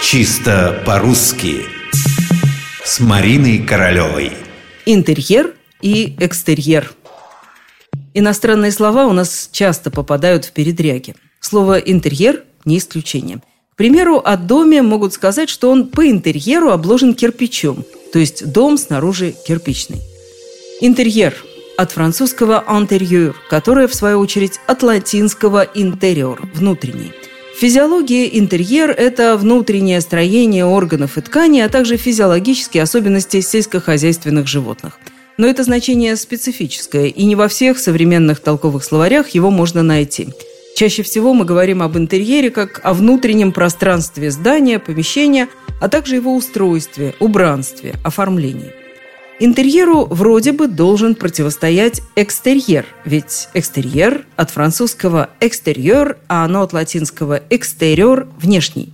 Чисто по-русски С Мариной Королевой Интерьер и экстерьер Иностранные слова у нас часто попадают в передряги. Слово «интерьер» не исключение. К примеру, о доме могут сказать, что он по интерьеру обложен кирпичом, то есть дом снаружи кирпичный. Интерьер от французского «intérieur», которое, в свою очередь, от латинского «interior» – внутренний. В физиологии интерьер – это внутреннее строение органов и тканей, а также физиологические особенности сельскохозяйственных животных. Но это значение специфическое, и не во всех современных толковых словарях его можно найти. Чаще всего мы говорим об интерьере как о внутреннем пространстве здания, помещения, а также его устройстве, убранстве, оформлении. Интерьеру вроде бы должен противостоять экстерьер, ведь экстерьер от французского «экстерьер», а оно от латинского «экстерьер» – внешний.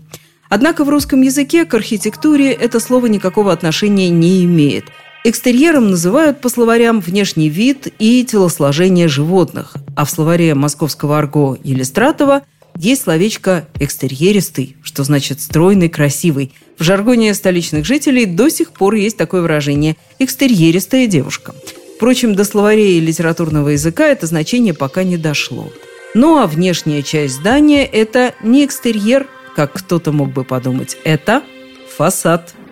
Однако в русском языке к архитектуре это слово никакого отношения не имеет. Экстерьером называют по словарям внешний вид и телосложение животных, а в словаре московского арго Елистратова – есть словечко «экстерьеристый», что значит «стройный, красивый». В жаргоне столичных жителей до сих пор есть такое выражение «экстерьеристая девушка». Впрочем, до словарей литературного языка это значение пока не дошло. Ну а внешняя часть здания – это не экстерьер, как кто-то мог бы подумать, это фасад –